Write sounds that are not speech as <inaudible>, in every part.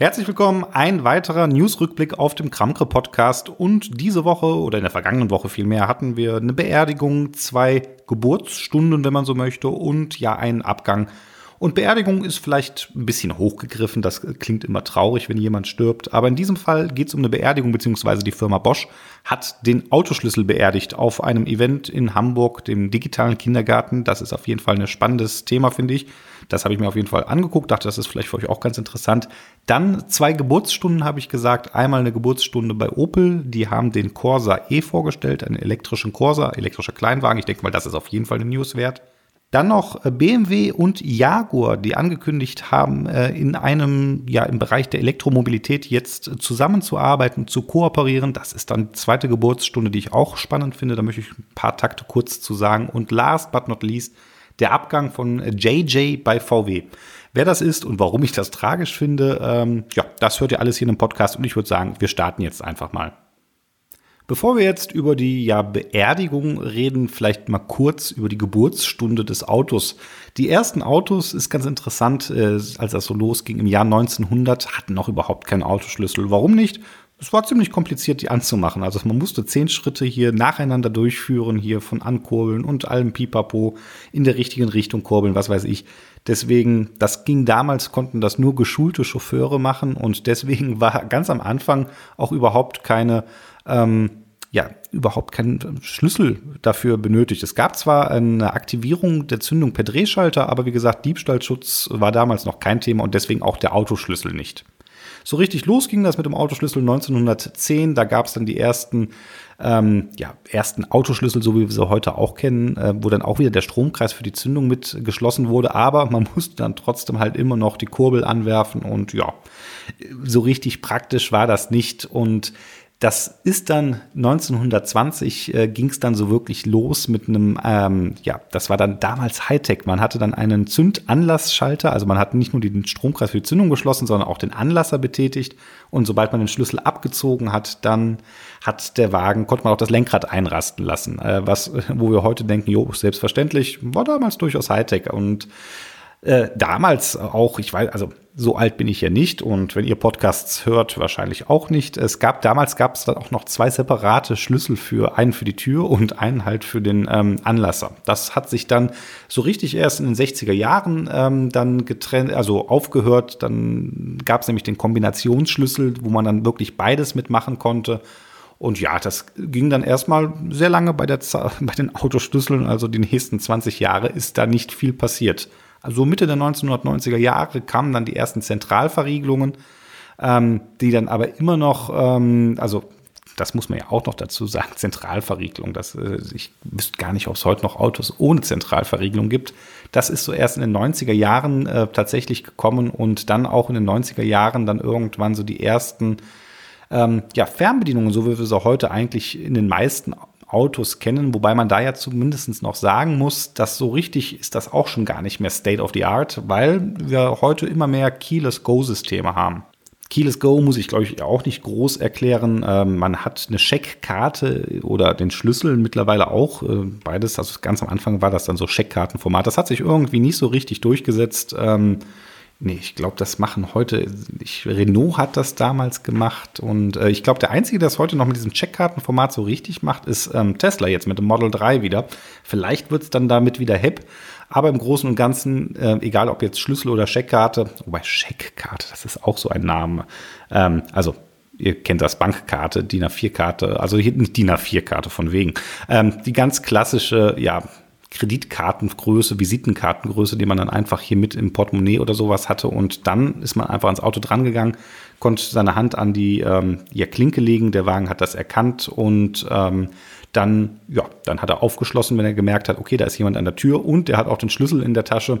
Herzlich willkommen, ein weiterer Newsrückblick auf dem Kramkre Podcast und diese Woche oder in der vergangenen Woche vielmehr hatten wir eine Beerdigung, zwei Geburtsstunden, wenn man so möchte und ja einen Abgang und Beerdigung ist vielleicht ein bisschen hochgegriffen, das klingt immer traurig, wenn jemand stirbt. Aber in diesem Fall geht es um eine Beerdigung, beziehungsweise die Firma Bosch hat den Autoschlüssel beerdigt auf einem Event in Hamburg, dem digitalen Kindergarten. Das ist auf jeden Fall ein spannendes Thema, finde ich. Das habe ich mir auf jeden Fall angeguckt, dachte, das ist vielleicht für euch auch ganz interessant. Dann zwei Geburtsstunden habe ich gesagt. Einmal eine Geburtsstunde bei Opel. Die haben den Corsa E vorgestellt, einen elektrischen Corsa, elektrischer Kleinwagen. Ich denke mal, das ist auf jeden Fall eine News wert. Dann noch äh, BMW und Jaguar, die angekündigt haben, äh, in einem, ja, im Bereich der Elektromobilität jetzt zusammenzuarbeiten, zu kooperieren. Das ist dann die zweite Geburtsstunde, die ich auch spannend finde. Da möchte ich ein paar Takte kurz zu sagen. Und last but not least, der Abgang von JJ bei VW. Wer das ist und warum ich das tragisch finde, ähm, ja, das hört ihr alles hier dem Podcast und ich würde sagen, wir starten jetzt einfach mal. Bevor wir jetzt über die ja, Beerdigung reden, vielleicht mal kurz über die Geburtsstunde des Autos. Die ersten Autos ist ganz interessant, äh, als das so losging im Jahr 1900, hatten noch überhaupt keinen Autoschlüssel. Warum nicht? Es war ziemlich kompliziert, die anzumachen. Also man musste zehn Schritte hier nacheinander durchführen, hier von Ankurbeln und allem Pipapo in der richtigen Richtung kurbeln, was weiß ich. Deswegen, das ging damals, konnten das nur geschulte Chauffeure machen und deswegen war ganz am Anfang auch überhaupt keine ähm, ja überhaupt keinen Schlüssel dafür benötigt. Es gab zwar eine Aktivierung der Zündung per Drehschalter, aber wie gesagt, Diebstahlschutz war damals noch kein Thema und deswegen auch der Autoschlüssel nicht. So richtig los ging das mit dem Autoschlüssel 1910. Da gab es dann die ersten, ähm, ja, ersten Autoschlüssel, so wie wir sie heute auch kennen, äh, wo dann auch wieder der Stromkreis für die Zündung mit geschlossen wurde. Aber man <laughs> musste dann trotzdem halt immer noch die Kurbel anwerfen und ja, so richtig praktisch war das nicht. Und das ist dann 1920 äh, ging es dann so wirklich los mit einem, ähm, ja, das war dann damals Hightech. Man hatte dann einen Zündanlassschalter, also man hat nicht nur den Stromkreis für die Zündung geschlossen, sondern auch den Anlasser betätigt. Und sobald man den Schlüssel abgezogen hat, dann hat der Wagen, konnte man auch das Lenkrad einrasten lassen. Äh, was, wo wir heute denken, jo, selbstverständlich, war damals durchaus Hightech. Und äh, damals auch, ich weiß, also so alt bin ich ja nicht und wenn ihr Podcasts hört, wahrscheinlich auch nicht. Es gab damals gab es dann auch noch zwei separate Schlüssel für einen für die Tür und einen halt für den ähm, Anlasser. Das hat sich dann so richtig erst in den 60er Jahren ähm, dann getrennt, also aufgehört. Dann gab es nämlich den Kombinationsschlüssel, wo man dann wirklich beides mitmachen konnte. Und ja, das ging dann erstmal sehr lange bei, der, <laughs> bei den Autoschlüsseln, also die nächsten 20 Jahre ist da nicht viel passiert. Also Mitte der 1990er Jahre kamen dann die ersten Zentralverriegelungen, ähm, die dann aber immer noch, ähm, also das muss man ja auch noch dazu sagen, <laughs> Zentralverriegelung. Das, äh, ich wüsste gar nicht, ob es heute noch Autos ohne Zentralverriegelung gibt. Das ist so erst in den 90er Jahren äh, tatsächlich gekommen und dann auch in den 90er Jahren dann irgendwann so die ersten ähm, ja, Fernbedienungen, so wie wir sie heute eigentlich in den meisten Autos kennen, wobei man da ja zumindest noch sagen muss, dass so richtig ist das auch schon gar nicht mehr State of the Art, weil wir heute immer mehr Keyless Go-Systeme haben. Keyless Go muss ich, glaube ich, auch nicht groß erklären. Ähm, man hat eine Scheckkarte oder den Schlüssel mittlerweile auch. Äh, beides, also ganz am Anfang war das dann so Scheckkartenformat. Das hat sich irgendwie nicht so richtig durchgesetzt. Ähm, Nee, ich glaube, das machen heute, ich, Renault hat das damals gemacht und äh, ich glaube, der Einzige, der es heute noch mit diesem Checkkartenformat so richtig macht, ist ähm, Tesla jetzt mit dem Model 3 wieder. Vielleicht wird es dann damit wieder hip, aber im Großen und Ganzen, äh, egal ob jetzt Schlüssel oder Scheckkarte, wobei Scheckkarte, das ist auch so ein Name, ähm, also ihr kennt das Bankkarte, DIN A4-Karte, also nicht DIN A4-Karte von wegen. Ähm, die ganz klassische, ja, Kreditkartengröße, Visitenkartengröße, die man dann einfach hier mit im Portemonnaie oder sowas hatte. Und dann ist man einfach ans Auto drangegangen, konnte seine Hand an die ähm, ja, Klinke legen. Der Wagen hat das erkannt und ähm, dann, ja, dann hat er aufgeschlossen, wenn er gemerkt hat, okay, da ist jemand an der Tür und der hat auch den Schlüssel in der Tasche.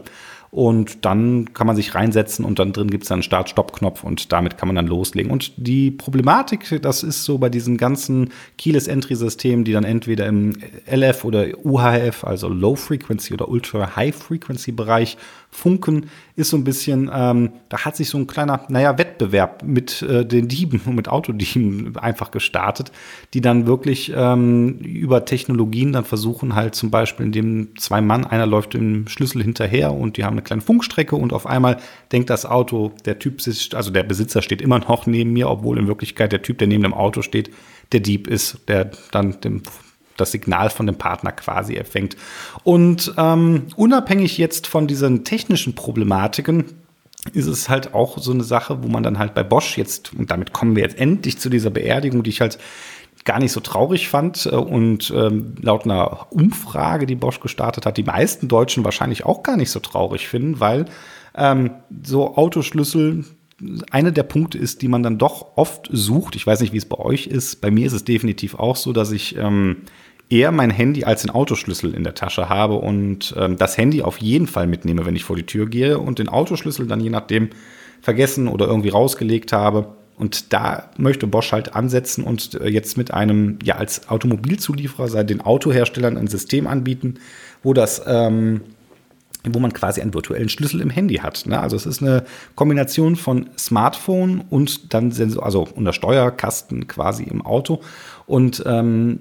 Und dann kann man sich reinsetzen und dann drin gibt es dann einen Start-Stopp-Knopf und damit kann man dann loslegen. Und die Problematik, das ist so bei diesen ganzen Keyless Entry-Systemen, die dann entweder im LF oder UHF, also Low Frequency oder Ultra High Frequency Bereich Funken ist so ein bisschen, ähm, da hat sich so ein kleiner, naja, Wettbewerb mit äh, den Dieben, <laughs> mit Autodieben einfach gestartet, die dann wirklich ähm, über Technologien dann versuchen halt zum Beispiel, indem zwei Mann, einer läuft dem Schlüssel hinterher und die haben eine kleine Funkstrecke und auf einmal denkt das Auto, der Typ ist, also der Besitzer steht immer noch neben mir, obwohl in Wirklichkeit der Typ, der neben dem Auto steht, der Dieb ist, der dann dem das Signal von dem Partner quasi erfängt. Und ähm, unabhängig jetzt von diesen technischen Problematiken, ist es halt auch so eine Sache, wo man dann halt bei Bosch jetzt, und damit kommen wir jetzt endlich zu dieser Beerdigung, die ich halt gar nicht so traurig fand äh, und ähm, laut einer Umfrage, die Bosch gestartet hat, die meisten Deutschen wahrscheinlich auch gar nicht so traurig finden, weil ähm, so Autoschlüssel eine der Punkte ist, die man dann doch oft sucht. Ich weiß nicht, wie es bei euch ist. Bei mir ist es definitiv auch so, dass ich ähm, eher mein Handy als den Autoschlüssel in der Tasche habe und ähm, das Handy auf jeden Fall mitnehme, wenn ich vor die Tür gehe und den Autoschlüssel dann je nachdem vergessen oder irgendwie rausgelegt habe. Und da möchte Bosch halt ansetzen und äh, jetzt mit einem, ja, als Automobilzulieferer seit den Autoherstellern ein System anbieten, wo das, ähm, wo man quasi einen virtuellen Schlüssel im Handy hat. Ne? Also es ist eine Kombination von Smartphone und dann Sensor, also unter Steuerkasten quasi im Auto. Und ähm,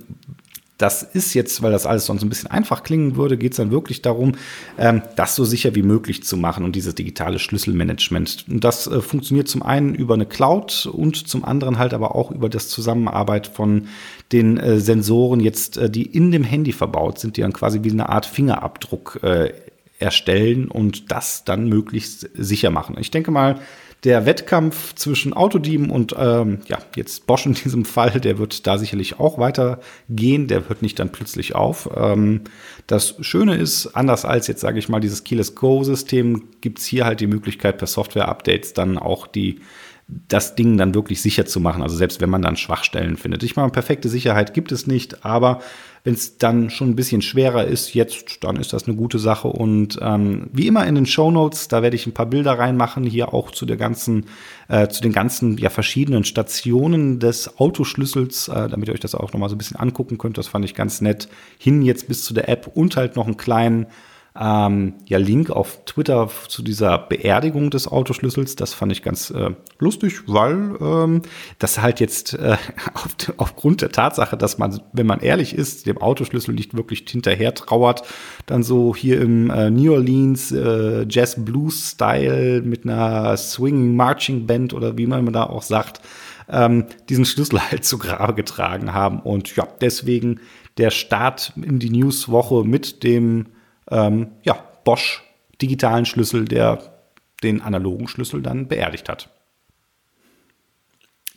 das ist jetzt, weil das alles sonst ein bisschen einfach klingen würde, geht es dann wirklich darum, ähm, das so sicher wie möglich zu machen und dieses digitale Schlüsselmanagement. Und das äh, funktioniert zum einen über eine Cloud und zum anderen halt aber auch über das Zusammenarbeit von den äh, Sensoren jetzt, äh, die in dem Handy verbaut sind, die dann quasi wie eine Art Fingerabdruck äh, erstellen und das dann möglichst sicher machen. Ich denke mal, der Wettkampf zwischen Autodieben und ähm, ja, jetzt Bosch in diesem Fall, der wird da sicherlich auch weitergehen. Der hört nicht dann plötzlich auf. Ähm, das Schöne ist, anders als jetzt sage ich mal dieses Keyless Go-System, gibt es hier halt die Möglichkeit per Software-Updates dann auch die das Ding dann wirklich sicher zu machen. Also selbst wenn man dann Schwachstellen findet. Ich meine, perfekte Sicherheit gibt es nicht, aber wenn es dann schon ein bisschen schwerer ist jetzt, dann ist das eine gute Sache. Und ähm, wie immer in den Show Notes, da werde ich ein paar Bilder reinmachen, hier auch zu der ganzen, äh, zu den ganzen ja verschiedenen Stationen des Autoschlüssels, äh, damit ihr euch das auch noch mal so ein bisschen angucken könnt. Das fand ich ganz nett. Hin jetzt bis zu der App und halt noch einen kleinen ähm, ja, Link auf Twitter zu dieser Beerdigung des Autoschlüssels. Das fand ich ganz äh, lustig, weil ähm, das halt jetzt äh, <laughs> auf, aufgrund der Tatsache, dass man, wenn man ehrlich ist, dem Autoschlüssel nicht wirklich hinterher trauert, dann so hier im äh, New Orleans äh, Jazz Blues Style mit einer Swinging Marching Band oder wie man da auch sagt, ähm, diesen Schlüssel <laughs> halt zu Grabe getragen haben. Und ja, deswegen der Start in die Newswoche mit dem ähm, ja, Bosch digitalen Schlüssel, der den analogen Schlüssel dann beerdigt hat.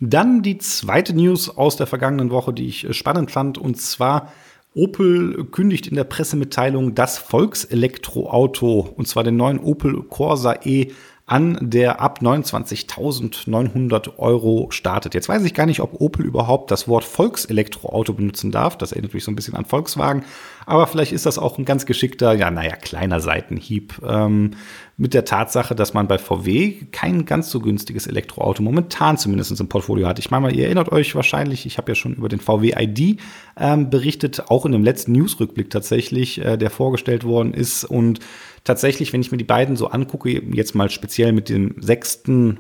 Dann die zweite News aus der vergangenen Woche, die ich äh, spannend fand, und zwar Opel kündigt in der Pressemitteilung das Volkselektroauto, und zwar den neuen Opel Corsa E an, der ab 29.900 Euro startet. Jetzt weiß ich gar nicht, ob Opel überhaupt das Wort Volkselektroauto benutzen darf. Das erinnert mich so ein bisschen an Volkswagen. Aber vielleicht ist das auch ein ganz geschickter, ja, naja, kleiner Seitenhieb ähm, mit der Tatsache, dass man bei VW kein ganz so günstiges Elektroauto momentan zumindest im Portfolio hat. Ich meine mal, ihr erinnert euch wahrscheinlich, ich habe ja schon über den VW ID ähm, berichtet, auch in dem letzten Newsrückblick tatsächlich, äh, der vorgestellt worden ist. Und tatsächlich, wenn ich mir die beiden so angucke, jetzt mal speziell mit dem sechsten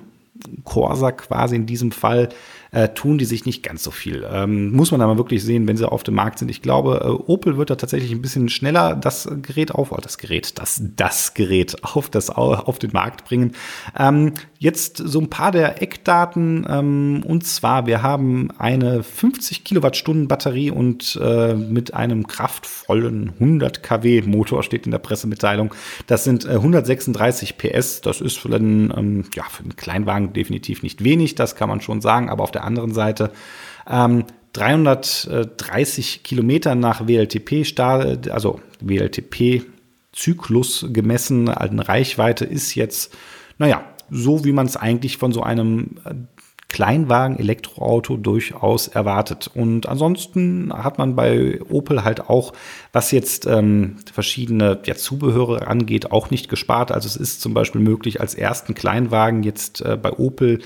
Corsa quasi in diesem Fall, äh, tun die sich nicht ganz so viel. Ähm, muss man aber wirklich sehen, wenn sie auf dem Markt sind. Ich glaube, äh, Opel wird da tatsächlich ein bisschen schneller das Gerät auf, oh, das Gerät, das, das Gerät auf, das, auf den Markt bringen. Ähm, jetzt so ein paar der Eckdaten. Ähm, und zwar, wir haben eine 50 Kilowattstunden Batterie und äh, mit einem kraftvollen 100 kW Motor steht in der Pressemitteilung. Das sind äh, 136 PS. Das ist für einen, ähm, ja, für einen Kleinwagen definitiv nicht wenig. Das kann man schon sagen. Aber auf der der anderen Seite. Ähm, 330 Kilometer nach WLTP, also WLTP-Zyklus gemessen, eine Reichweite ist jetzt, naja, so wie man es eigentlich von so einem äh, Kleinwagen-Elektroauto durchaus erwartet. Und ansonsten hat man bei Opel halt auch, was jetzt ähm, verschiedene ja, Zubehöre angeht, auch nicht gespart. Also es ist zum Beispiel möglich, als ersten Kleinwagen jetzt äh, bei Opel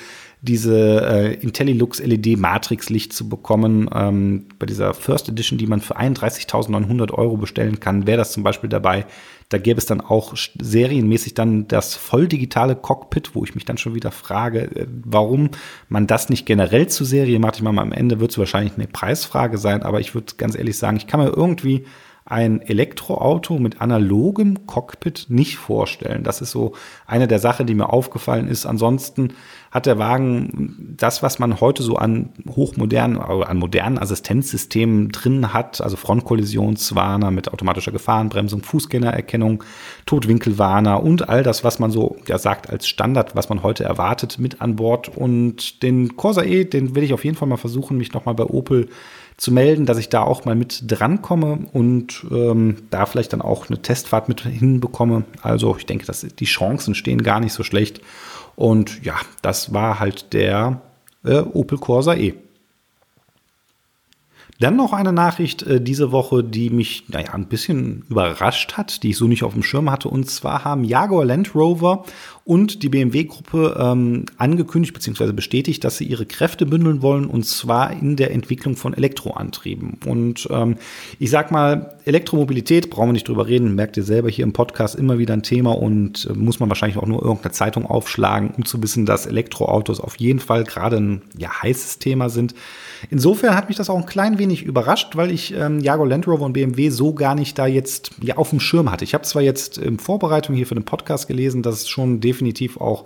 diese äh, IntelliLux LED Matrix Licht zu bekommen. Ähm, bei dieser First Edition, die man für 31.900 Euro bestellen kann, wäre das zum Beispiel dabei. Da gäbe es dann auch serienmäßig dann das volldigitale Cockpit, wo ich mich dann schon wieder frage, äh, warum man das nicht generell zur Serie macht. Ich meine, am Ende wird es wahrscheinlich eine Preisfrage sein, aber ich würde ganz ehrlich sagen, ich kann mir irgendwie ein Elektroauto mit analogem Cockpit nicht vorstellen. Das ist so eine der Sachen, die mir aufgefallen ist. Ansonsten hat der Wagen das, was man heute so an hochmodernen, äh, an modernen Assistenzsystemen drin hat, also Frontkollisionswarner mit automatischer Gefahrenbremsung, Fußgängererkennung, Totwinkelwarner und all das, was man so ja sagt als Standard, was man heute erwartet, mit an Bord. Und den Corsa E, den will ich auf jeden Fall mal versuchen, mich nochmal bei Opel zu melden, dass ich da auch mal mit drankomme und ähm, da vielleicht dann auch eine Testfahrt mit hinbekomme. Also ich denke, dass die Chancen stehen gar nicht so schlecht. Und ja, das war halt der äh, Opel Corsa E. Dann noch eine Nachricht äh, diese Woche, die mich, naja, ein bisschen überrascht hat, die ich so nicht auf dem Schirm hatte. Und zwar haben Jaguar Land Rover und die BMW-Gruppe ähm, angekündigt bzw. bestätigt, dass sie ihre Kräfte bündeln wollen und zwar in der Entwicklung von Elektroantrieben. Und ähm, ich sag mal, Elektromobilität, brauchen wir nicht drüber reden, merkt ihr selber hier im Podcast immer wieder ein Thema und äh, muss man wahrscheinlich auch nur irgendeine Zeitung aufschlagen, um zu wissen, dass Elektroautos auf jeden Fall gerade ein ja, heißes Thema sind. Insofern hat mich das auch ein klein wenig überrascht, weil ich ähm, Jaguar Land Rover und BMW so gar nicht da jetzt ja, auf dem Schirm hatte. Ich habe zwar jetzt in Vorbereitung hier für den Podcast gelesen, dass es schon definitiv auch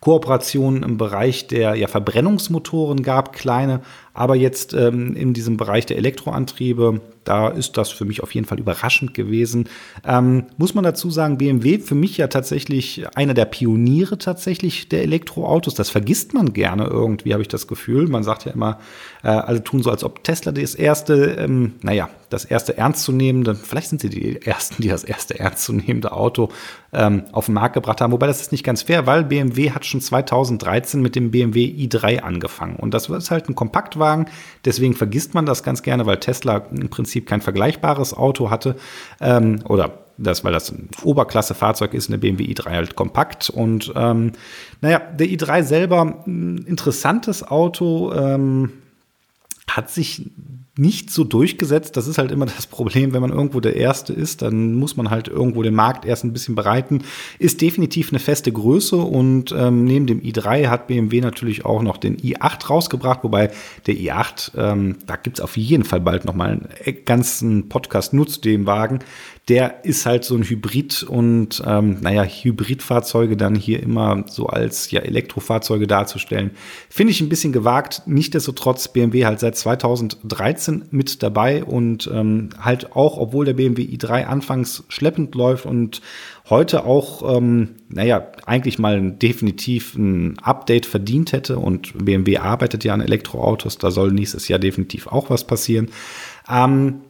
Kooperationen im Bereich der ja, Verbrennungsmotoren gab, kleine, aber jetzt ähm, in diesem Bereich der Elektroantriebe, da ist das für mich auf jeden Fall überraschend gewesen. Ähm, muss man dazu sagen, BMW für mich ja tatsächlich einer der Pioniere tatsächlich der Elektroautos. Das vergisst man gerne irgendwie, habe ich das Gefühl. Man sagt ja immer, äh, alle tun so, als ob Tesla das erste, ähm, naja, das erste ernstzunehmende, vielleicht sind sie die ersten, die das erste ernstzunehmende Auto ähm, auf den Markt gebracht haben. Wobei das ist nicht ganz fair, weil BMW hat schon 2013 mit dem BMW i3 angefangen. Und das ist halt ein Kompaktwagen Sportwagen. Deswegen vergisst man das ganz gerne, weil Tesla im Prinzip kein vergleichbares Auto hatte. Ähm, oder das, weil das ein Oberklasse-Fahrzeug ist, eine BMW i3 halt kompakt. Und ähm, naja, der i3 selber, ein interessantes Auto, ähm, hat sich nicht so durchgesetzt. Das ist halt immer das Problem, wenn man irgendwo der Erste ist, dann muss man halt irgendwo den Markt erst ein bisschen bereiten. Ist definitiv eine feste Größe und ähm, neben dem i3 hat BMW natürlich auch noch den i8 rausgebracht, wobei der i8, ähm, da gibt's auf jeden Fall bald nochmal einen ganzen Podcast nutzt dem Wagen der ist halt so ein Hybrid und ähm, naja, Hybridfahrzeuge dann hier immer so als ja Elektrofahrzeuge darzustellen, finde ich ein bisschen gewagt. Nichtsdestotrotz BMW halt seit 2013 mit dabei und ähm, halt auch, obwohl der BMW i3 anfangs schleppend läuft und heute auch, ähm, naja, eigentlich mal definitiv ein Update verdient hätte und BMW arbeitet ja an Elektroautos, da soll nächstes Jahr definitiv auch was passieren. Ähm,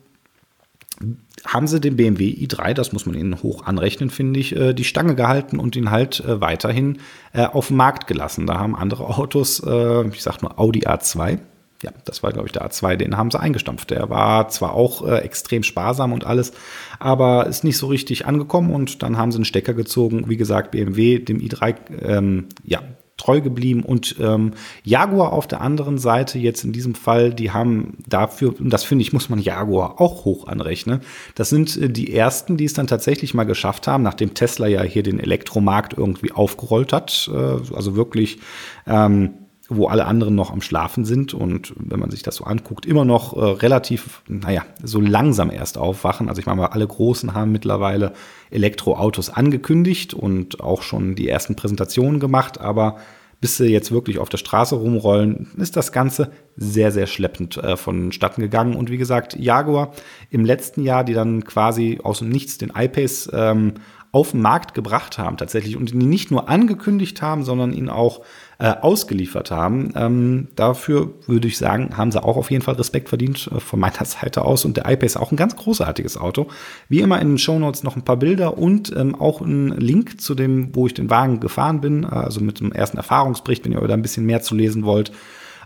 haben sie den BMW i3, das muss man ihnen hoch anrechnen, finde ich, äh, die Stange gehalten und ihn halt äh, weiterhin äh, auf den Markt gelassen. Da haben andere Autos, ich sag nur Audi A2, ja, das war, glaube ich, der A2, den haben sie eingestampft. Der war zwar auch äh, extrem sparsam und alles, aber ist nicht so richtig angekommen und dann haben sie einen Stecker gezogen. Wie gesagt, BMW, dem i3, ähm, ja, treu geblieben. Und ähm, Jaguar auf der anderen Seite jetzt in diesem Fall, die haben dafür, und das finde ich, muss man Jaguar auch hoch anrechnen. Das sind äh, die ersten, die es dann tatsächlich mal geschafft haben, nachdem Tesla ja hier den Elektromarkt irgendwie aufgerollt hat. Äh, also wirklich. Ähm, wo alle anderen noch am Schlafen sind und wenn man sich das so anguckt, immer noch äh, relativ, naja, so langsam erst aufwachen. Also ich meine, alle Großen haben mittlerweile Elektroautos angekündigt und auch schon die ersten Präsentationen gemacht, aber bis sie jetzt wirklich auf der Straße rumrollen, ist das Ganze sehr, sehr schleppend äh, vonstatten gegangen. Und wie gesagt, Jaguar im letzten Jahr, die dann quasi aus dem Nichts den iPace ähm, auf den Markt gebracht haben tatsächlich und ihn nicht nur angekündigt haben, sondern ihn auch äh, ausgeliefert haben. Ähm, dafür würde ich sagen, haben sie auch auf jeden Fall Respekt verdient äh, von meiner <laughs> Seite aus. Und der iPace ist auch ein ganz großartiges Auto. Wie immer in den Show Notes noch ein paar Bilder und ähm, auch ein Link zu dem, wo ich den Wagen gefahren bin, also mit dem ersten Erfahrungsbericht, wenn ihr da ein bisschen mehr zu lesen wollt.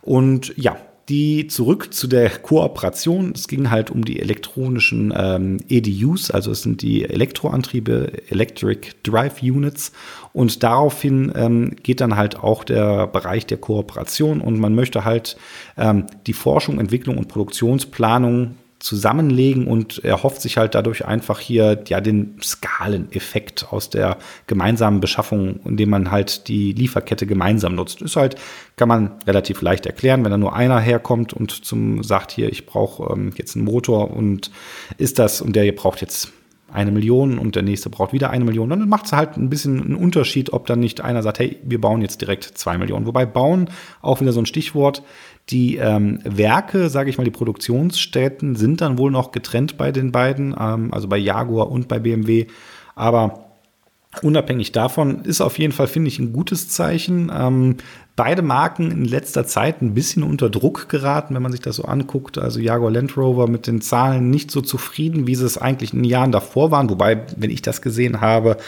Und ja, die zurück zu der Kooperation. Es ging halt um die elektronischen ähm, EDUs, also es sind die Elektroantriebe, Electric Drive Units. Und daraufhin ähm, geht dann halt auch der Bereich der Kooperation und man möchte halt ähm, die Forschung, Entwicklung und Produktionsplanung zusammenlegen und er hofft sich halt dadurch einfach hier ja den Skaleneffekt aus der gemeinsamen Beschaffung, indem man halt die Lieferkette gemeinsam nutzt. Ist halt, kann man relativ leicht erklären, wenn da nur einer herkommt und zum sagt hier, ich brauche ähm, jetzt einen Motor und ist das und der braucht jetzt eine Million und der nächste braucht wieder eine Million. Dann macht es halt ein bisschen einen Unterschied, ob dann nicht einer sagt, hey, wir bauen jetzt direkt zwei Millionen. Wobei bauen auch wieder so ein Stichwort die ähm, Werke, sage ich mal, die Produktionsstätten sind dann wohl noch getrennt bei den beiden, ähm, also bei Jaguar und bei BMW. Aber unabhängig davon ist auf jeden Fall, finde ich, ein gutes Zeichen. Ähm, beide Marken in letzter Zeit ein bisschen unter Druck geraten, wenn man sich das so anguckt. Also Jaguar Land Rover mit den Zahlen nicht so zufrieden, wie sie es eigentlich in den Jahren davor waren. Wobei, wenn ich das gesehen habe,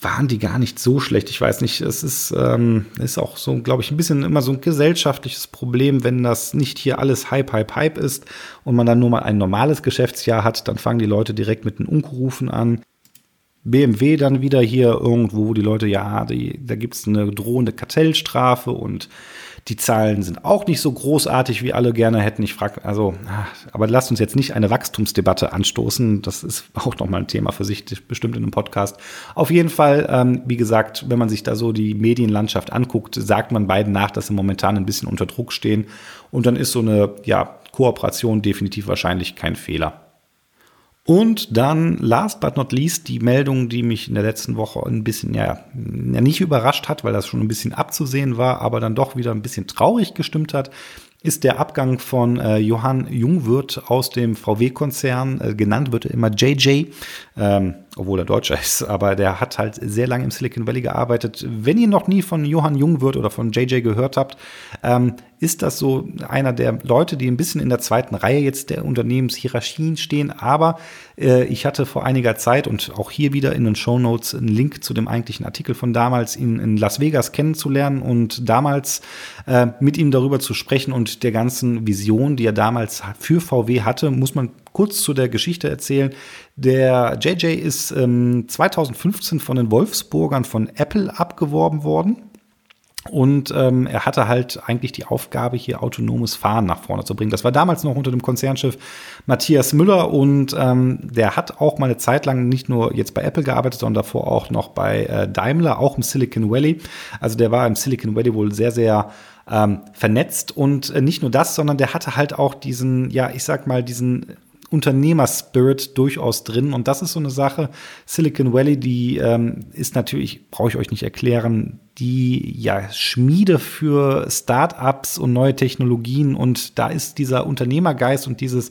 waren die gar nicht so schlecht. Ich weiß nicht, es ist, ähm, ist auch so, glaube ich, ein bisschen immer so ein gesellschaftliches Problem, wenn das nicht hier alles Hype, Hype, Hype ist und man dann nur mal ein normales Geschäftsjahr hat, dann fangen die Leute direkt mit den Unkurufen an. BMW dann wieder hier irgendwo, wo die Leute, ja, die, da gibt es eine drohende Kartellstrafe und die Zahlen sind auch nicht so großartig, wie alle gerne hätten. Ich frage, also, aber lasst uns jetzt nicht eine Wachstumsdebatte anstoßen. Das ist <laughs> auch nochmal ein Thema für sich, bestimmt in einem Podcast. Auf jeden Fall, ähm, wie gesagt, wenn man sich da so die Medienlandschaft anguckt, sagt man beiden nach, dass sie momentan ein bisschen unter Druck stehen. Und dann ist so eine, ja, Kooperation definitiv wahrscheinlich kein Fehler. Und dann, last but not least, die Meldung, die mich in der letzten Woche ein bisschen, ja, nicht überrascht hat, weil das schon ein bisschen abzusehen war, aber dann doch wieder ein bisschen traurig gestimmt hat, ist der Abgang von äh, Johann Jungwirth aus dem VW-Konzern. Äh, genannt wird er immer JJ, ähm, obwohl er Deutscher ist, aber der hat halt sehr lange im Silicon Valley gearbeitet. Wenn ihr noch nie von Johann Jungwirth oder von JJ gehört habt, ähm, ist das so einer der Leute, die ein bisschen in der zweiten Reihe jetzt der Unternehmenshierarchien stehen. Aber äh, ich hatte vor einiger Zeit und auch hier wieder in den Show Notes einen Link zu dem eigentlichen Artikel von damals, ihn in Las Vegas kennenzulernen und damals äh, mit ihm darüber zu sprechen und der ganzen Vision, die er damals für VW hatte, muss man kurz zu der Geschichte erzählen. Der JJ ist ähm, 2015 von den Wolfsburgern von Apple abgeworben worden. Und ähm, er hatte halt eigentlich die Aufgabe, hier autonomes Fahren nach vorne zu bringen. Das war damals noch unter dem Konzernchef Matthias Müller und ähm, der hat auch mal eine Zeit lang nicht nur jetzt bei Apple gearbeitet, sondern davor auch noch bei äh, Daimler, auch im Silicon Valley. Also der war im Silicon Valley wohl sehr, sehr ähm, vernetzt und äh, nicht nur das, sondern der hatte halt auch diesen, ja, ich sag mal, diesen Unternehmerspirit durchaus drin. Und das ist so eine Sache. Silicon Valley, die ähm, ist natürlich, brauche ich euch nicht erklären, die ja Schmiede für Startups und neue Technologien und da ist dieser Unternehmergeist und dieses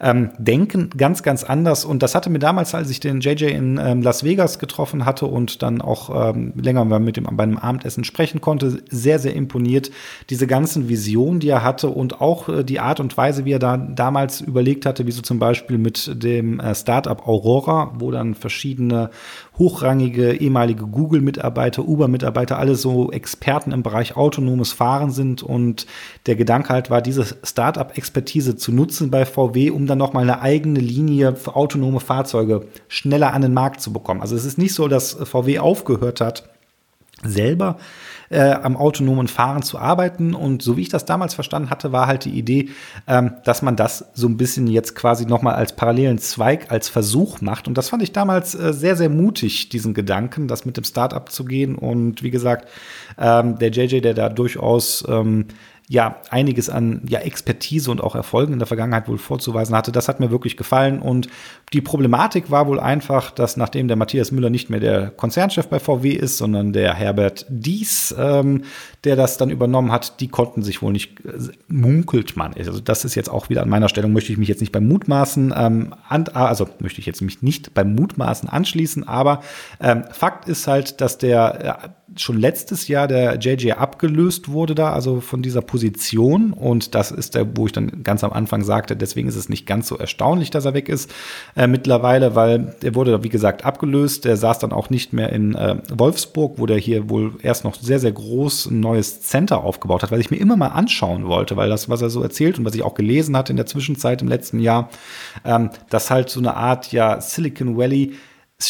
ähm, Denken ganz, ganz anders. Und das hatte mir damals, als ich den JJ in ähm, Las Vegas getroffen hatte und dann auch ähm, länger mit ihm bei einem Abendessen sprechen konnte, sehr, sehr imponiert. Diese ganzen Visionen, die er hatte und auch äh, die Art und Weise, wie er da damals überlegt hatte, wie so zum Beispiel mit dem äh, Startup Aurora, wo dann verschiedene hochrangige ehemalige Google-Mitarbeiter, Uber-Mitarbeiter, alle so Experten im Bereich autonomes Fahren sind. Und der Gedanke halt war, diese Startup-Expertise zu nutzen bei VW, um dann nochmal eine eigene Linie für autonome Fahrzeuge schneller an den Markt zu bekommen. Also es ist nicht so, dass VW aufgehört hat, selber äh, am autonomen Fahren zu arbeiten. Und so wie ich das damals verstanden hatte, war halt die Idee, ähm, dass man das so ein bisschen jetzt quasi nochmal als parallelen Zweig, als Versuch macht. Und das fand ich damals äh, sehr, sehr mutig, diesen Gedanken, das mit dem Startup zu gehen. Und wie gesagt, ähm, der JJ, der da durchaus ähm, ja einiges an ja, Expertise und auch Erfolgen in der Vergangenheit wohl vorzuweisen hatte. Das hat mir wirklich gefallen. Und die Problematik war wohl einfach, dass nachdem der Matthias Müller nicht mehr der Konzernchef bei VW ist, sondern der Herbert Dies, ähm, der das dann übernommen hat, die konnten sich wohl nicht, äh, munkelt man. Also das ist jetzt auch wieder an meiner Stellung, möchte ich mich jetzt nicht beim Mutmaßen, ähm, an, also möchte ich jetzt mich nicht beim Mutmaßen anschließen, aber ähm, Fakt ist halt, dass der äh, schon letztes Jahr der JJ abgelöst wurde da, also von dieser Position und das ist der, wo ich dann ganz am Anfang sagte, deswegen ist es nicht ganz so erstaunlich, dass er weg ist äh, mittlerweile, weil er wurde, wie gesagt, abgelöst. Der saß dann auch nicht mehr in äh, Wolfsburg, wo der hier wohl erst noch sehr, sehr groß ein neues Center aufgebaut hat, weil ich mir immer mal anschauen wollte, weil das, was er so erzählt und was ich auch gelesen hatte in der Zwischenzeit im letzten Jahr, ähm, dass halt so eine Art ja Silicon Valley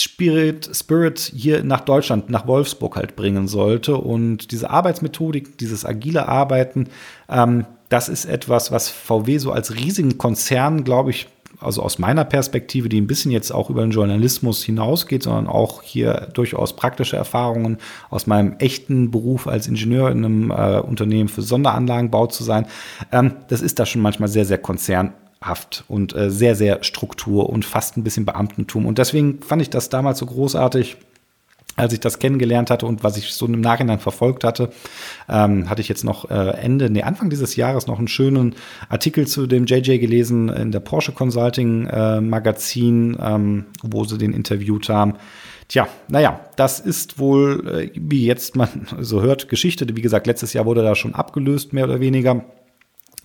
Spirit, Spirit hier nach Deutschland, nach Wolfsburg halt bringen sollte. Und diese Arbeitsmethodik, dieses agile Arbeiten, ähm, das ist etwas, was VW so als riesigen Konzern, glaube ich, also aus meiner Perspektive, die ein bisschen jetzt auch über den Journalismus hinausgeht, sondern auch hier durchaus praktische Erfahrungen aus meinem echten Beruf als Ingenieur in einem äh, Unternehmen für Sonderanlagenbau zu sein. Ähm, das ist da schon manchmal sehr, sehr konzern haft und äh, sehr, sehr Struktur und fast ein bisschen Beamtentum. Und deswegen fand ich das damals so großartig, als ich das kennengelernt hatte und was ich so im Nachhinein verfolgt hatte, ähm, hatte ich jetzt noch äh, Ende, nee, Anfang dieses Jahres noch einen schönen Artikel zu dem JJ gelesen in der Porsche Consulting äh, Magazin, ähm, wo sie den interviewt haben. Tja, naja, das ist wohl, äh, wie jetzt man so hört, Geschichte. Wie gesagt, letztes Jahr wurde da schon abgelöst, mehr oder weniger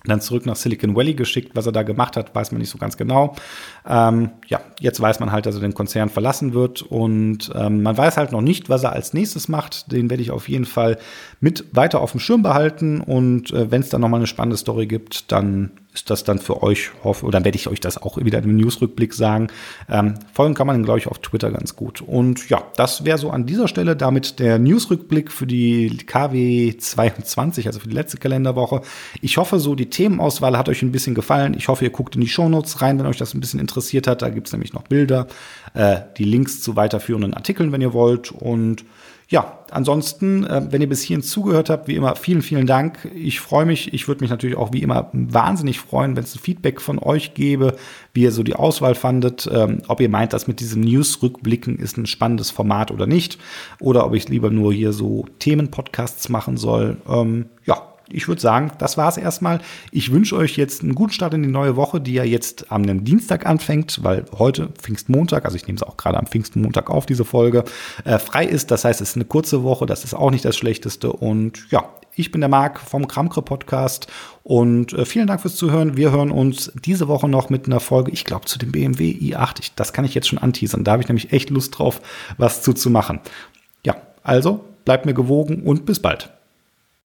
dann zurück nach Silicon Valley geschickt. Was er da gemacht hat, weiß man nicht so ganz genau. Ähm, ja, jetzt weiß man halt, dass er den Konzern verlassen wird und ähm, man weiß halt noch nicht, was er als nächstes macht. Den werde ich auf jeden Fall mit weiter auf dem Schirm behalten und äh, wenn es dann nochmal eine spannende Story gibt, dann ist das dann für euch, hoffe, oder werde ich euch das auch wieder im Newsrückblick sagen. Ähm, folgen kann man, glaube ich, auf Twitter ganz gut. Und ja, das wäre so an dieser Stelle damit der Newsrückblick für die KW 22, also für die letzte Kalenderwoche. Ich hoffe, so die Themenauswahl hat euch ein bisschen gefallen. Ich hoffe, ihr guckt in die Shownotes rein, wenn euch das ein bisschen interessiert hat. Da gibt es nämlich noch Bilder, äh, die Links zu weiterführenden Artikeln, wenn ihr wollt. Und ja, ansonsten, äh, wenn ihr bis hierhin zugehört habt, wie immer, vielen, vielen Dank. Ich freue mich. Ich würde mich natürlich auch wie immer wahnsinnig freuen, wenn es ein Feedback von euch gäbe, wie ihr so die Auswahl fandet, ähm, ob ihr meint, dass mit diesem News-Rückblicken ist ein spannendes Format oder nicht, oder ob ich lieber nur hier so Themen-Podcasts machen soll. Ähm, ja, ich würde sagen, das war es erstmal. Ich wünsche euch jetzt einen guten Start in die neue Woche, die ja jetzt am Dienstag anfängt, weil heute Pfingstmontag, also ich nehme es auch gerade am Pfingstmontag auf, diese Folge, äh, frei ist. Das heißt, es ist eine kurze Woche, das ist auch nicht das Schlechteste. Und ja, ich bin der Marc vom Kramkre Podcast und äh, vielen Dank fürs Zuhören. Wir hören uns diese Woche noch mit einer Folge, ich glaube, zu dem BMW i8. Ich, das kann ich jetzt schon anteasern. Da habe ich nämlich echt Lust drauf, was zu, zu machen. Ja, also bleibt mir gewogen und bis bald.